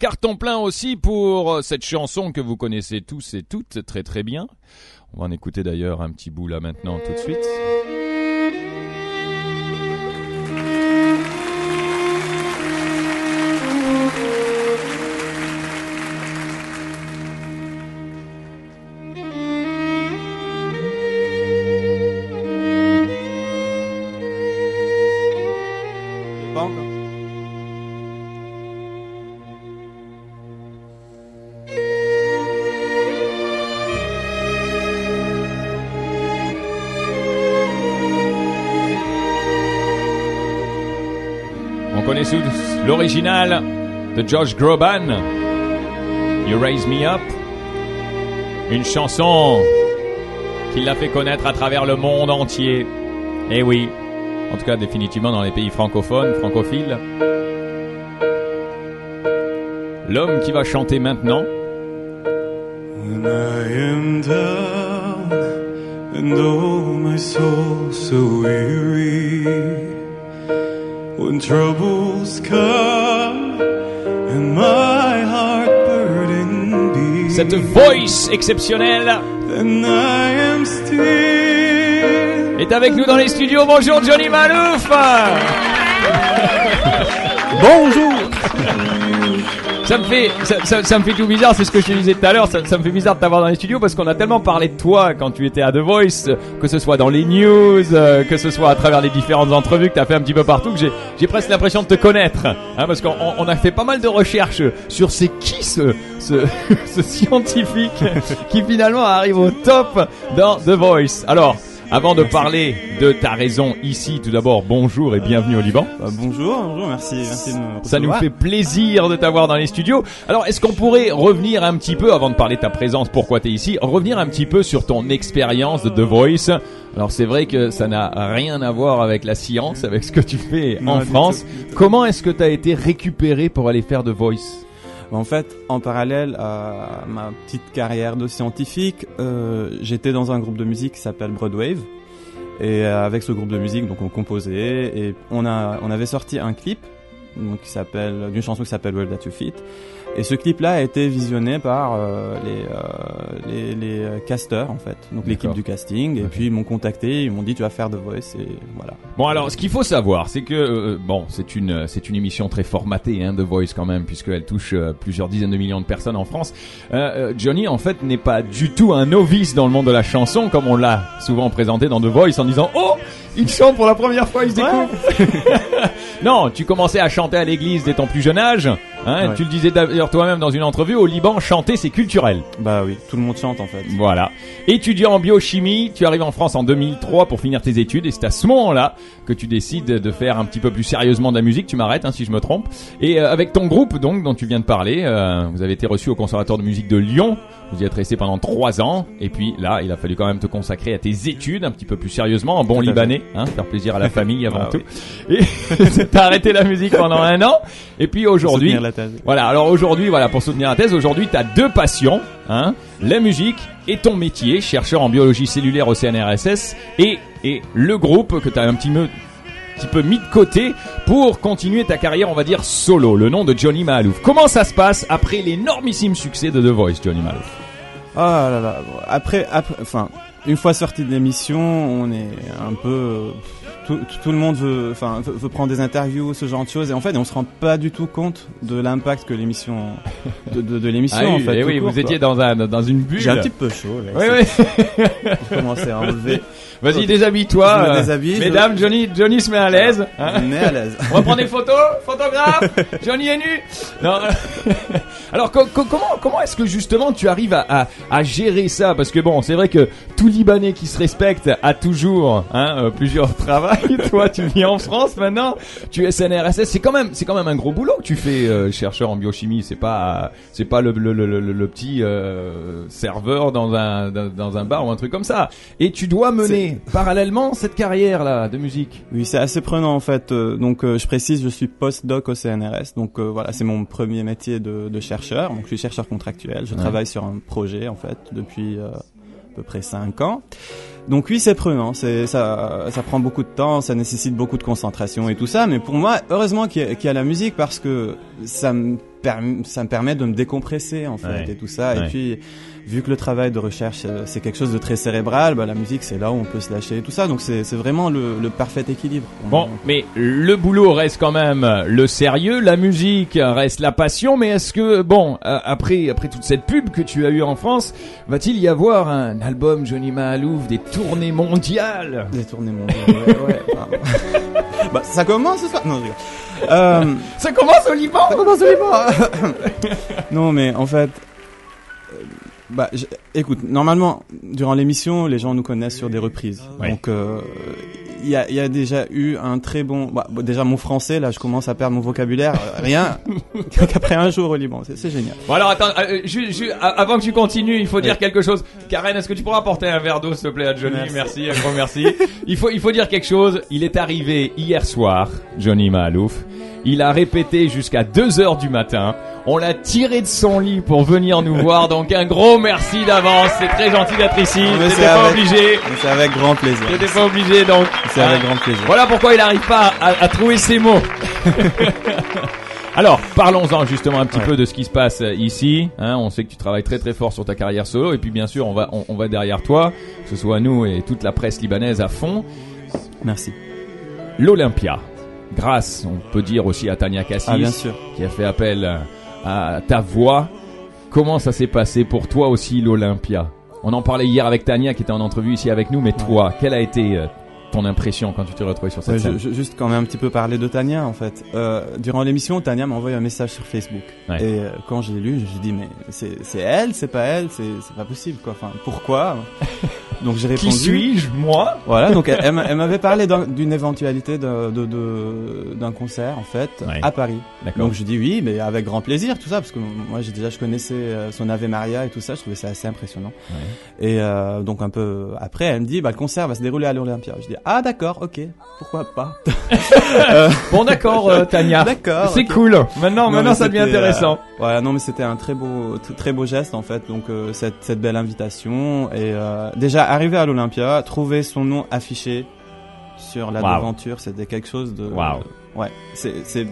Carton plein aussi pour euh, cette chanson que vous connaissez tous et toutes très très bien. On va en écouter d'ailleurs un petit bout là maintenant tout de suite. L'original de Josh Groban, You Raise Me Up, une chanson qui l'a fait connaître à travers le monde entier. Eh oui, en tout cas définitivement dans les pays francophones, francophiles. L'homme qui va chanter maintenant. When troubles come and my heart burden be, Cette voice exceptionnelle then I am still est avec nous dans les studios. Bonjour Johnny Malouf. Bonjour. Ça me fait, ça, ça, me fait tout bizarre, c'est ce que je te disais tout à l'heure, ça, ça, me fait bizarre de t'avoir dans les studios parce qu'on a tellement parlé de toi quand tu étais à The Voice, que ce soit dans les news, euh, que ce soit à travers les différentes entrevues que tu as fait un petit peu partout, que j'ai, presque l'impression de te connaître, hein, parce qu'on on a fait pas mal de recherches sur c'est qui ce, ce, ce scientifique qui finalement arrive au top dans The Voice. Alors, avant de parler de ta raison ici, tout d'abord, bonjour et bienvenue au Liban. Bah, bonjour, bonjour, merci, merci de me Ça nous fait plaisir de t'avoir dans les studios. Alors, est-ce qu'on pourrait revenir un petit peu, avant de parler de ta présence, pourquoi tu es ici, revenir un petit peu sur ton expérience de The Voice? Alors c'est vrai que ça n'a rien à voir avec la science, avec ce que tu fais en France. Comment est-ce que tu as été récupéré pour aller faire The Voice? En fait, en parallèle à ma petite carrière de scientifique, euh, j'étais dans un groupe de musique qui s'appelle Broadwave. Et euh, avec ce groupe de musique, donc on composait et on a on avait sorti un clip donc qui s'appelle d'une chanson qui s'appelle World That You Fit. Et ce clip-là a été visionné par euh, les, euh, les, les euh, casters en fait, donc l'équipe du casting. Et puis ils m'ont contacté, ils m'ont dit tu vas faire The Voice et voilà. Bon alors ce qu'il faut savoir, c'est que euh, bon c'est une c'est une émission très formatée hein, The Voice quand même puisqu'elle touche plusieurs dizaines de millions de personnes en France. Johnny en fait n'est pas du tout un novice dans le monde de la chanson comme on l'a souvent présenté dans The Voice en disant oh il chante pour la première fois, il se découvre. non, tu commençais à chanter à l'église dès ton plus jeune âge. Hein, Tu le disais d'ailleurs toi-même dans une entrevue, au Liban, chanter c'est culturel. Bah oui, tout le monde chante en fait. Voilà. Étudiant en biochimie, tu arrives en France en 2003 pour finir tes études et c'est à ce moment-là que tu décides de faire un petit peu plus sérieusement de la musique. Tu m'arrêtes hein, si je me trompe. Et euh, avec ton groupe donc dont tu viens de parler, euh, vous avez été reçu au Conservatoire de musique de Lyon. Vous y êtes resté pendant trois ans et puis là, il a fallu quand même te consacrer à tes études un petit peu plus sérieusement, en bon libanais, hein, faire plaisir à la famille avant ah tout. Et t'as arrêté la musique pendant un an et puis aujourd'hui, voilà. Alors aujourd'hui, voilà, pour soutenir la thèse, aujourd'hui, t'as deux passions, hein, la musique et ton métier, chercheur en biologie cellulaire au CNRSS et et le groupe que t'as un petit peu petit peu mis de côté pour continuer ta carrière, on va dire solo, le nom de Johnny Malouf. Comment ça se passe après l'énormissime succès de The Voice, Johnny Malouf? Ah là là, après, après, enfin, une fois sorti de l'émission, on est un peu tout, tout, le monde veut, enfin, veut, prendre des interviews, ce genre de choses, et en fait, on se rend pas du tout compte de l'impact que l'émission, de, de, de l'émission, ah en fait. Eh oui, vous étiez dans un, dans une bulle. J'ai un petit peu chaud, là. Oui, oui. J'ai commencé à enlever. Vas-y, déshabille-toi. Mesdames, Johnny, Johnny se met à l'aise. Hein à l'aise. On va prendre des photos. Photographe. Johnny est nu. Non. Alors, comment, comment est-ce que justement tu arrives à, à, à gérer ça? Parce que bon, c'est vrai que tout Libanais qui se respecte a toujours hein, euh, plusieurs Toi, tu vis en France maintenant. Tu es SNRSS. C'est quand même, c'est quand même un gros boulot que tu fais, euh, chercheur en biochimie. C'est pas, c'est pas le, le, le, le, petit euh, serveur dans un dans un bar ou un truc comme ça. Et tu dois mener parallèlement cette carrière là de musique. Oui, c'est assez prenant en fait. Euh, donc euh, je précise, je suis post-doc au CNRS. Donc euh, voilà, c'est mon premier métier de, de, chercheur. Donc je suis chercheur contractuel. Je travaille sur un projet en fait depuis à peu près cinq ans. Donc oui, c'est prenant, c'est ça, ça prend beaucoup de temps, ça nécessite beaucoup de concentration et tout ça. Mais pour moi, heureusement qu'il y, a la musique parce que ça me ça me permet de me décompresser en fait Ouais. et tout ça. Ouais. Et puis vu que le travail de recherche euh, c'est quelque chose de très cérébral, bah, la musique c'est là où on peut se lâcher et tout ça. Donc c'est vraiment le, le parfait équilibre. Bon, mais le boulot reste quand même le sérieux, la musique reste la passion, mais est-ce que, bon, euh, après, après toute cette pub que tu as eue en France, va-t-il y avoir un album Johnny Mahalouf, des tournées mondiales? Des tournées mondiales. ouais, ouais. Ah. bah, ça commence ce soir. Non, je rigole. Euh, Ça commence au Liban Ça commence au Liban. non, mais en fait, euh, bah, je- écoute, normalement, durant l'émission, les gens nous connaissent sur des reprises. Ouais. Donc, euh, il y, a, y a déjà eu un très bon. Bah, déjà, mon français, là, je commence à perdre mon vocabulaire. euh, Rien qu'après un jour au Liban. C'est c'est génial. Bon alors attends, euh, avant que tu continues, il faut dire quelque chose. Karen, est-ce que tu pourras apporter un verre d'eau s'il te plaît à Johnny Merci, Merci. un gros merci. il faut il faut dire quelque chose. Il est arrivé hier soir, Johnny Mahalouf. Il a répété jusqu'à 2 heures du matin. On l'a tiré de son lit pour venir nous voir. Donc un gros merci d'avance. C'est très gentil d'être ici. Mais T'étais c'est pas avec- obligé. C'est avec grand plaisir. T'étais pas obligé donc. C'est avec grand plaisir. Voilà pourquoi il n'arrive pas à, à trouver ses mots. Alors, parlons-en justement un petit Ouais. peu de ce qui se passe euh, ici. Hein, on sait que tu travailles très très fort sur ta carrière solo, et puis bien sûr, on va on, on va derrière toi, que ce soit nous et toute la presse libanaise à fond. Merci. L'Olympia, grâce, on peut dire aussi à Tania Cassis, Ah, bien sûr. qui a fait appel euh, à ta voix. Comment ça s'est passé pour toi aussi l'Olympia? On en parlait hier avec Tania qui était en entrevue ici avec nous, mais toi, quelle a été euh, ton impression quand tu t'es retrouvé sur cette Ouais, scène je- je- juste quand même un petit peu parler de Tania en fait. Euh, durant l'émission, Tania m'a envoyé un message sur Facebook. Ouais. Et euh, quand j'ai lu, suis dit mais c'est elle, c'est pas elle, c'est c'est pas possible quoi. Enfin pourquoi? Donc j'ai répondu. Qui suis-je, moi Voilà, donc elle, elle m'a- elle m'avait parlé d'un- d'une éventualité de- de- de- d'un concert en fait Ouais. à Paris. Donc je dis oui, mais avec grand plaisir, tout ça, parce que moi j'ai déjà je connaissais euh, son Ave Maria et tout ça, je trouvais ça assez impressionnant. Ouais. Et euh, donc un peu après, elle me dit bah le concert va se dérouler à l'Olympia. Je dis ah d'accord, ok, pourquoi pas? Bon d'accord euh, Tania. D'accord. C'est cool. Maintenant, Non, maintenant ça devient intéressant. euh, voilà, non mais c'était un très beau, très beau geste en fait. Donc euh, cette, cette belle invitation et euh, déjà arriver à l'Olympia, trouver son nom affiché sur la Wow. devanture, c'était quelque chose de. Wow. Ouais, c'est c'est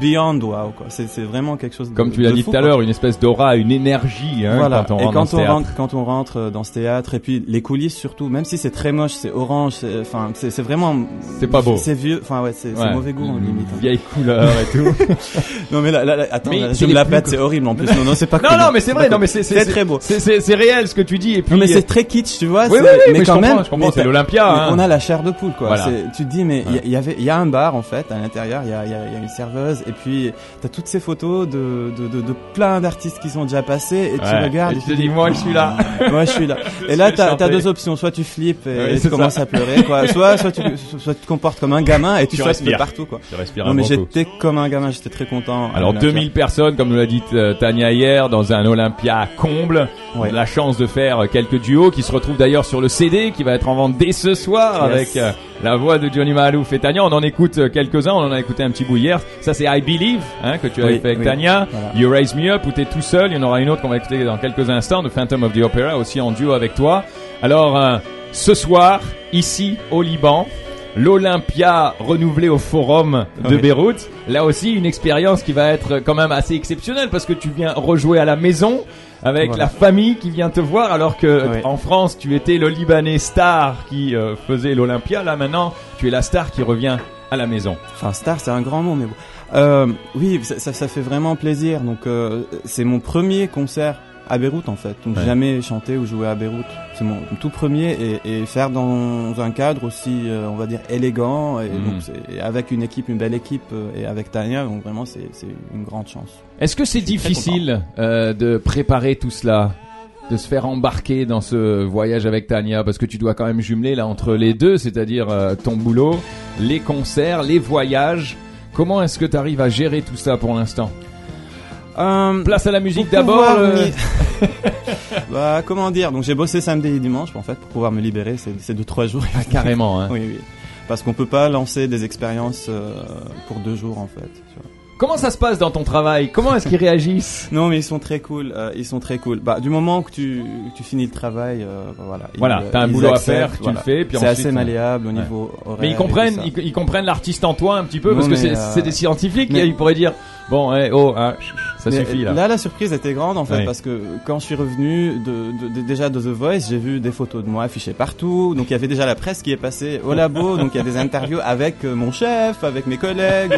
beyond wow quoi. C'est c'est vraiment quelque chose. De, Comme tu l'as dit tout à l'heure, une espèce d'aura, une énergie hein, voilà. quand on et rentre dans quand ce on théâtre. rentre, quand on rentre euh, dans ce théâtre, et puis les coulisses surtout, même si c'est très moche, c'est orange, c'est, enfin, c'est, c'est vraiment. C'est pas beau. C'est vieux, enfin ouais, c'est, c'est Ouais. mauvais goût en limite. hein. Vieille couleur et tout. Non mais là, là, là, attends, Mais là, je me la pète, c'est horrible en plus. Non, non, c'est pas non, cool. non, mais c'est vrai. Non, mais c'est c'est très beau. C'est réel ce que tu dis. Et puis. Non mais c'est très kitsch, tu vois. Oui, c'est- oui, oui, mais, quand même, je comprends. C'est l'Olympia. mais Hein. on a la chair de poule quoi. Tu te dis mais il y avait, il y a un bar en fait à l'intérieur, il y a, il y, a, il y a une serveuse et puis t'as toutes ces photos de, de, de, de plein d'artistes qui sont déjà passés et tu Ouais. regardes. Et tu tu te dis, moi, je suis là. moi je suis là. Et là t'as as deux options, soit tu flippes et, Ouais, tu commences ça. à pleurer quoi. Soit soit tu soit tu te comportes comme un gamin et tu, respires. partout quoi. Non mais j'étais comme un gamin, j'étais très content. Alors l'Olympia. 2000 personnes, comme nous l'a dit euh, Tania hier, dans un Olympia comble. On a Ouais. la chance de faire quelques duos qui se retrouvent d'ailleurs sur le CD qui va être en vente dès ce soir Yes. avec euh, la voix de Johnny Mahalouf et Tania. On en écoute euh, quelques-uns, on en a écouté un petit bout hier. Ça c'est I Believe hein, que tu avais Oui, fait avec oui. Tania. Voilà. You Raise Me Up où t'es tout seul. Il y en aura une autre qu'on va écouter dans quelques instants de Phantom of the Opera aussi en duo avec toi. Alors euh, ce soir, ici au Liban, l'Olympia renouvelé au Forum de Oui. Beyrouth. Là aussi, une expérience qui va être quand même assez exceptionnelle parce que tu viens rejouer à la maison avec Voilà. la famille qui vient te voir alors que Oui. en France, tu étais le Libanais star qui euh, faisait l'Olympia. Là maintenant, tu es la star qui revient à la maison. Enfin, star, c'est un grand mot, mais bon. Euh, oui, ça, ça, ça fait vraiment plaisir. Donc, euh, c'est mon premier concert à Beyrouth, en fait. Donc, Ouais. jamais chanté ou joué à Beyrouth. C'est mon tout premier et, et faire dans un cadre aussi, euh, on va dire, élégant et Mhm. donc c'est- et avec une équipe, une belle équipe euh, et avec Tania. Donc, vraiment, c'est c'est une grande chance. Est-ce que c'est difficile euh, de préparer tout cela de se faire embarquer dans ce voyage avec Tania? Parce que tu dois quand même jumeler là entre les deux, c'est-à-dire euh, ton boulot, les concerts, les voyages. Comment est-ce que tu arrives à gérer tout ça pour l'instant Euh, Place à la musique d'abord. m'y- bah, comment dire Donc, j'ai bossé samedi et dimanche, en fait, pour pouvoir me libérer. C'est c'est de trois jours. Ah, carrément. Hein. Oui, oui. Parce qu'on peut pas lancer des expériences euh, pour deux jours en fait. tu vois. Comment ça se passe dans ton travail? Comment est-ce qu'ils réagissent? Non, mais ils sont très cool. euh, ils sont très cool. Bah, du moment que tu, que tu finis le travail, euh, bah, voilà. Voilà, euh, t'as un ils boulot à faire, tu voilà. le fais, puis C'est assez euh, malléable au ouais. niveau horaire. Mais ils comprennent, ils, ils comprennent l'artiste en toi un petit peu Non, parce que c'est euh, des scientifiques. mais- Ils pourraient dire Bon, eh, oh, hein, ça Mais suffit là. Là, la surprise était grande en fait Ouais. parce que quand je suis revenu de, de- de- déjà de The Voice, j'ai vu des photos de moi affichées partout. Donc il y avait déjà la presse qui est passée au labo. donc il y a des interviews avec euh, mon chef, avec mes collègues.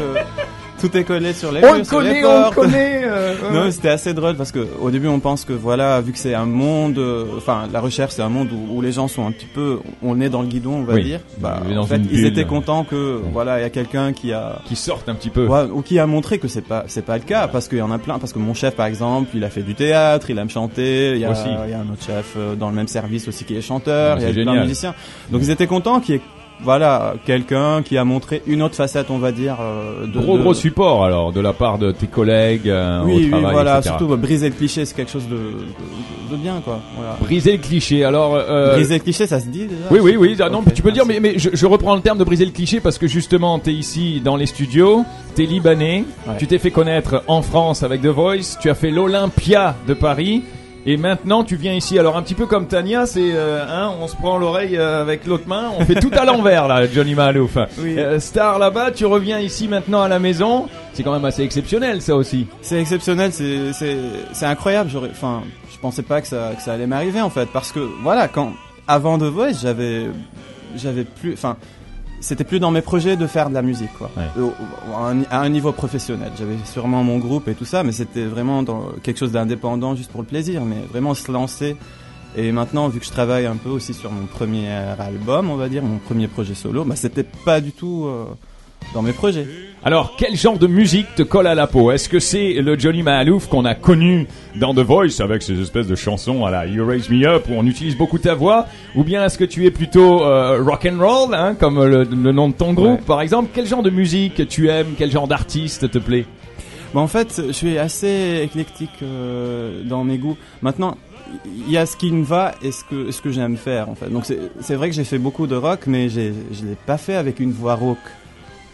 Tout est collé sur les On murs, le sur les connaît, on le connaît. euh, ouais, Non, c'était assez drôle parce que au début on pense que voilà, vu que c'est un monde, euh, enfin la recherche c'est un monde où, où les gens sont un petit peu, on est dans le guidon, on va Oui. dire. Bah, en fait, ils étaient contents que voilà, il y a quelqu'un qui a Qui sortent un petit peu. Ouais, ou qui a montré que c'est pas c'est pas le cas parce qu'il y en a plein parce que mon chef par exemple il a fait du théâtre il aime chanter il y a Aussi. il y a un autre chef euh, dans le même service aussi qui est chanteur il y a plein de musiciens donc ils étaient contents qu'il y ait voilà quelqu'un qui a montré une autre facette on va dire euh, de Gros de- gros support alors de la part de tes collègues euh, oui au oui travail, voilà etc. surtout bah, briser le cliché c'est quelque chose de, de, de bien quoi voilà Briser le cliché. Alors. euh, briser le cliché ça se dit déjà Oui, oui, oui. ah non, Ok, tu peux le dire, mais, merci. mais je, je reprends le terme de briser le cliché parce que justement, t'es ici dans les studios, t'es libanais, Ouais. tu t'es fait connaître en France avec The Voice, tu as fait l'Olympia de Paris. Et maintenant, tu viens ici. Alors, un petit peu comme Tania, c'est, euh, hein, on se prend l'oreille euh, avec l'autre main, on fait tout à l'envers, là, Johnny Malouf. Oui. Euh, star là-bas, tu reviens ici maintenant à la maison. C'est quand même assez exceptionnel, ça aussi. C'est exceptionnel, c'est c'est c'est incroyable. J'aurais, enfin, je pensais pas que ça que ça allait m'arriver en fait, parce que voilà, quand avant The Voice, j'avais j'avais plus, enfin, c'était plus dans mes projets de faire de la musique quoi, Ouais. Un, à un niveau professionnel. J'avais sûrement mon groupe et tout ça, mais c'était vraiment dans quelque chose d'indépendant juste pour le plaisir, mais vraiment se lancer. Et maintenant, vu que je travaille un peu aussi sur mon premier album, on va dire, mon premier projet solo, bah c'était pas du tout euh, dans mes projets. Alors, quel genre de musique te colle à la peau? Est-ce que c'est le Johnny Mahalouf qu'on a connu dans The Voice avec ces espèces de chansons à la You Raise Me Up où on utilise beaucoup ta voix? Ou bien est-ce que tu es plutôt euh, rock and roll, hein, comme le, le nom de ton groupe Ouais. par exemple? Quel genre de musique tu aimes? Quel genre d'artiste te plaît? Bah, en fait, je suis assez éclectique euh, dans mes goûts. Maintenant, il y a ce qui me va et ce que ce que j'aime faire en fait. Donc c'est vrai que j'ai fait beaucoup de rock, mais je l'ai pas fait avec une voix rauque.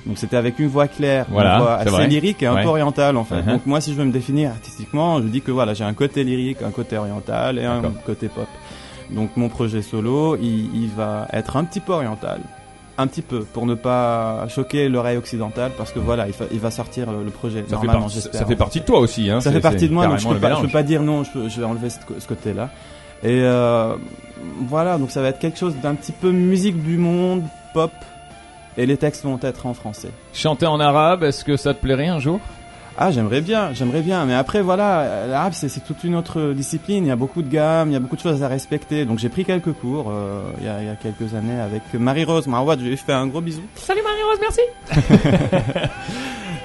Donc c'était avec une voix claire, Voilà, une voix assez vrai. lyrique et un Ouais. peu orientale en fait. Uh-huh. Donc moi, si je veux me définir artistiquement, je dis que voilà, j'ai un côté lyrique, un côté oriental et un côté pop. Donc mon projet solo, il, il va être un petit peu oriental. Un petit peu, pour ne pas choquer l'oreille occidentale, parce que voilà, il, fa- il va sortir le, le projet, ça fait, normalement, partie- j'espère. ça fait partie de toi aussi. Hein, Ça fait partie de moi, donc je peux, pas, je peux pas dire non, je, peux- je vais enlever ce, ce côté-là. Et euh, voilà, donc ça va être quelque chose d'un petit peu musique du monde, pop, et les textes vont être en français. Chanter en arabe, est-ce que ça te plairait un jour? Ah, j'aimerais bien, j'aimerais bien, mais après voilà, euh, l'arabe c'est toute une autre discipline, il y a beaucoup de gammes, il y a beaucoup de choses à respecter, donc j'ai pris quelques cours euh, il y, a, il y a quelques années avec Marie-Rose Marouad, je lui ai fait un gros bisou. Salut Marie-Rose, merci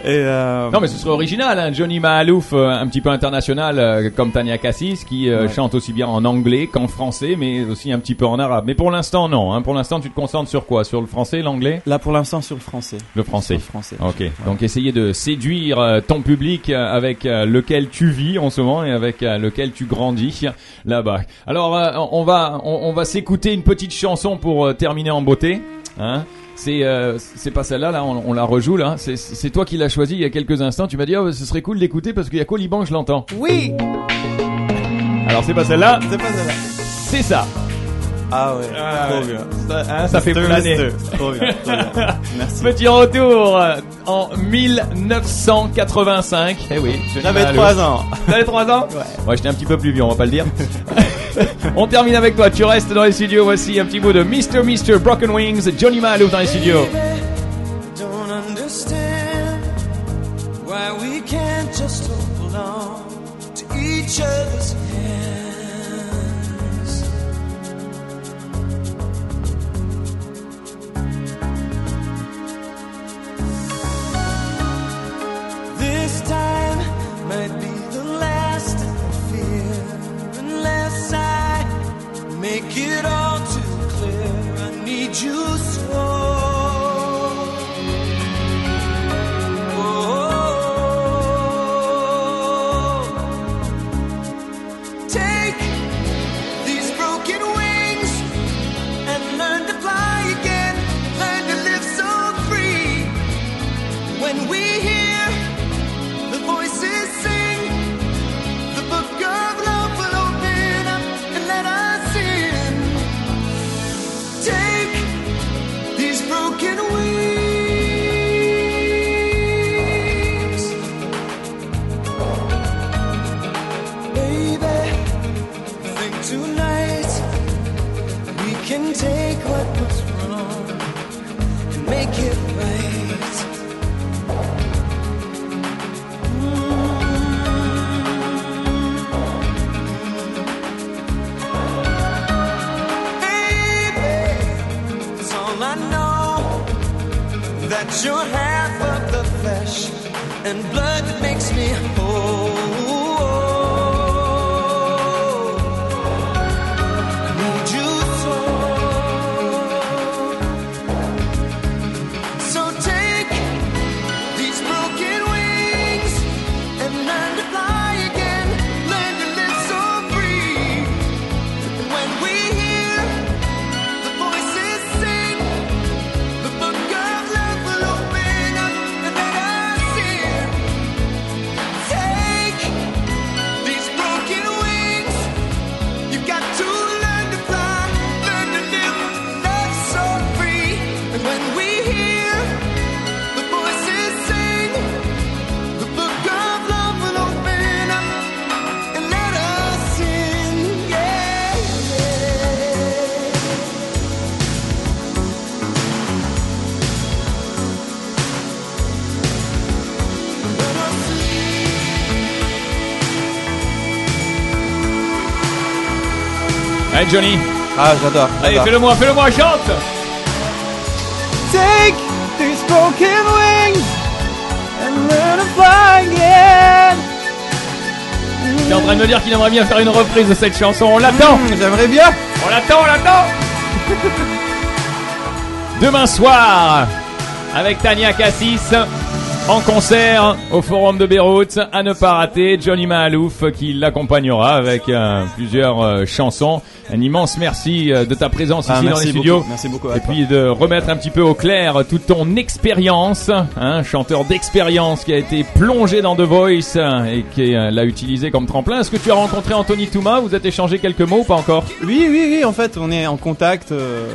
Et euh, Non mais ce serait original, hein. Johnny Mahalouf, euh, un petit peu international euh, comme Tania Cassis, qui euh, Ouais. chante aussi bien en anglais qu'en français, mais aussi un petit peu en arabe. Mais pour l'instant non, hein. pour l'instant tu te concentres sur quoi? Sur le français, l'anglais? Là pour l'instant sur le français. Le Sur français. le français. Ok, donc essayer de séduire ton public avec lequel tu vis en ce moment et avec lequel tu grandis là-bas. Alors on va on, on va s'écouter une petite chanson pour terminer en beauté. Hein c'est euh, c'est pas celle-là là, on, on la rejoue là. C'est c'est toi qui l'as choisi il y a quelques instants. Tu m'as dit oh ce serait cool d'écouter parce qu'il y a Coliban je l'entends. Oui Alors c'est pas celle-là, C'est pas ça là. c'est ça. Ah ouais, Ah trop ouais. bien. Ça, hein, ça fait planer. Trop bien, trop bien. Merci. Petit retour euh, en 1985. Eh oui, J'avais Mahalouf. 3 ans. T'avais 3 ans? Ouais. Ouais, j'étais un petit peu plus vieux, on va pas le dire. on termine avec toi, tu restes dans les studios. Voici un petit bout de Mr. Mr. Broken Wings, Johnny Malouf dans les studios. You're half of the flesh and blood that makes me whole. Allez Johnny, Ah, j'adore. allez fais-le moi, fais-le moi, chante Take these broken wings and learn to fly again. T'es en train de me dire qu'il aimerait bien faire une reprise de cette chanson, on l'attend Hmm, J'aimerais bien. On l'attend, on l'attend Demain soir, avec Tania Cassis, en concert au Forum de Beyrouth, à ne pas rater, Johnny Mahalouf qui l'accompagnera avec euh, plusieurs euh, chansons. Un immense merci euh, de ta présence Ah, ici dans les studios. beaucoup. Merci beaucoup. à Et toi. puis de remettre un petit peu au clair toute ton expérience, hein, chanteur d'expérience qui a été plongé dans The Voice et qui l'a utilisé comme tremplin. Est-ce que tu as rencontré Anthony Touma Vous êtes échangé quelques mots ou pas encore? Oui, oui, oui. En fait, on est en contact. euh,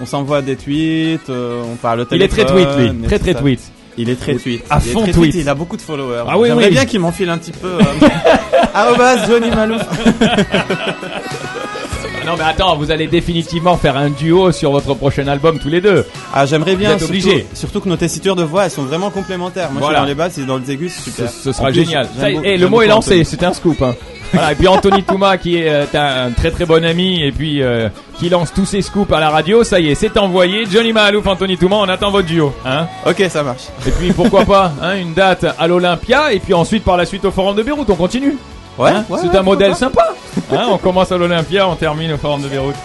on s'envoie des tweets. euh, on parle au Il est très tweet lui, très très ça. tweet. Il est très tweet. À Il est fond très tweet. Il a beaucoup de followers. Ah oui, J'aimerais oui. bien qu'il m'enfile un petit peu. Euh, arrobas Johnny Malouf. Non mais attends, vous allez définitivement faire un duo sur votre prochain album tous les deux. Ah, j'aimerais bien. Vous êtes surtout, obligé. surtout que nos tessitures de voix, elles sont vraiment complémentaires. Moi, Voilà. je suis dans les basses, c'est dans les aigus, Ce, super. ce sera plus, génial. Ça est, et le mot est lancé, c'était un scoop. Hein. Voilà, et puis Anthony Touma qui est euh, un très très bon ami et puis euh, qui lance tous ses scoops à la radio, ça y est, c'est envoyé. Johnny Mahalouf, Anthony Touma, on attend votre duo. Hein Ok, ça marche. et puis pourquoi pas hein, une date à l'Olympia et puis ensuite par la suite au Forum de Beyrouth, on continue. Ouais, Hein ouais, c'est ouais, un modèle sympa. Hein, on commence à l'Olympia, on termine au Forum de Beyrouth.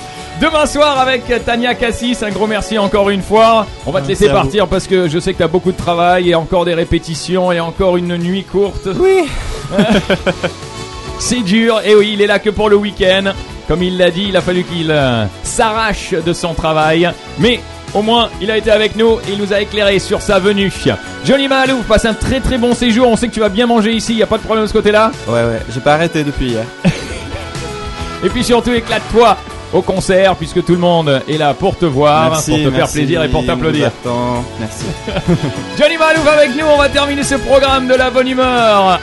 Demain soir avec Tania Cassis, un gros merci encore une fois. On va te laisser partir parce que je sais que tu as beaucoup de travail et encore des répétitions et encore une nuit courte. Oui. C'est dur, et oui, il est là que pour le week-end. Comme il l'a dit, il a fallu qu'il euh, s'arrache de son travail. Mais au moins, il a été avec nous et il nous a éclairé sur sa venue. Johnny Mahalouf, passe un très très bon séjour. On sait que tu vas bien manger ici, il n'y a pas de problème de ce côté-là? Ouais, ouais. J'ai pas arrêté depuis hier. Et puis surtout, éclate-toi au concert puisque tout le monde est là pour te voir, Merci, pour te faire plaisir et pour t'applaudir. Merci. Johnny Mahalouf avec nous, on va terminer ce programme de la bonne humeur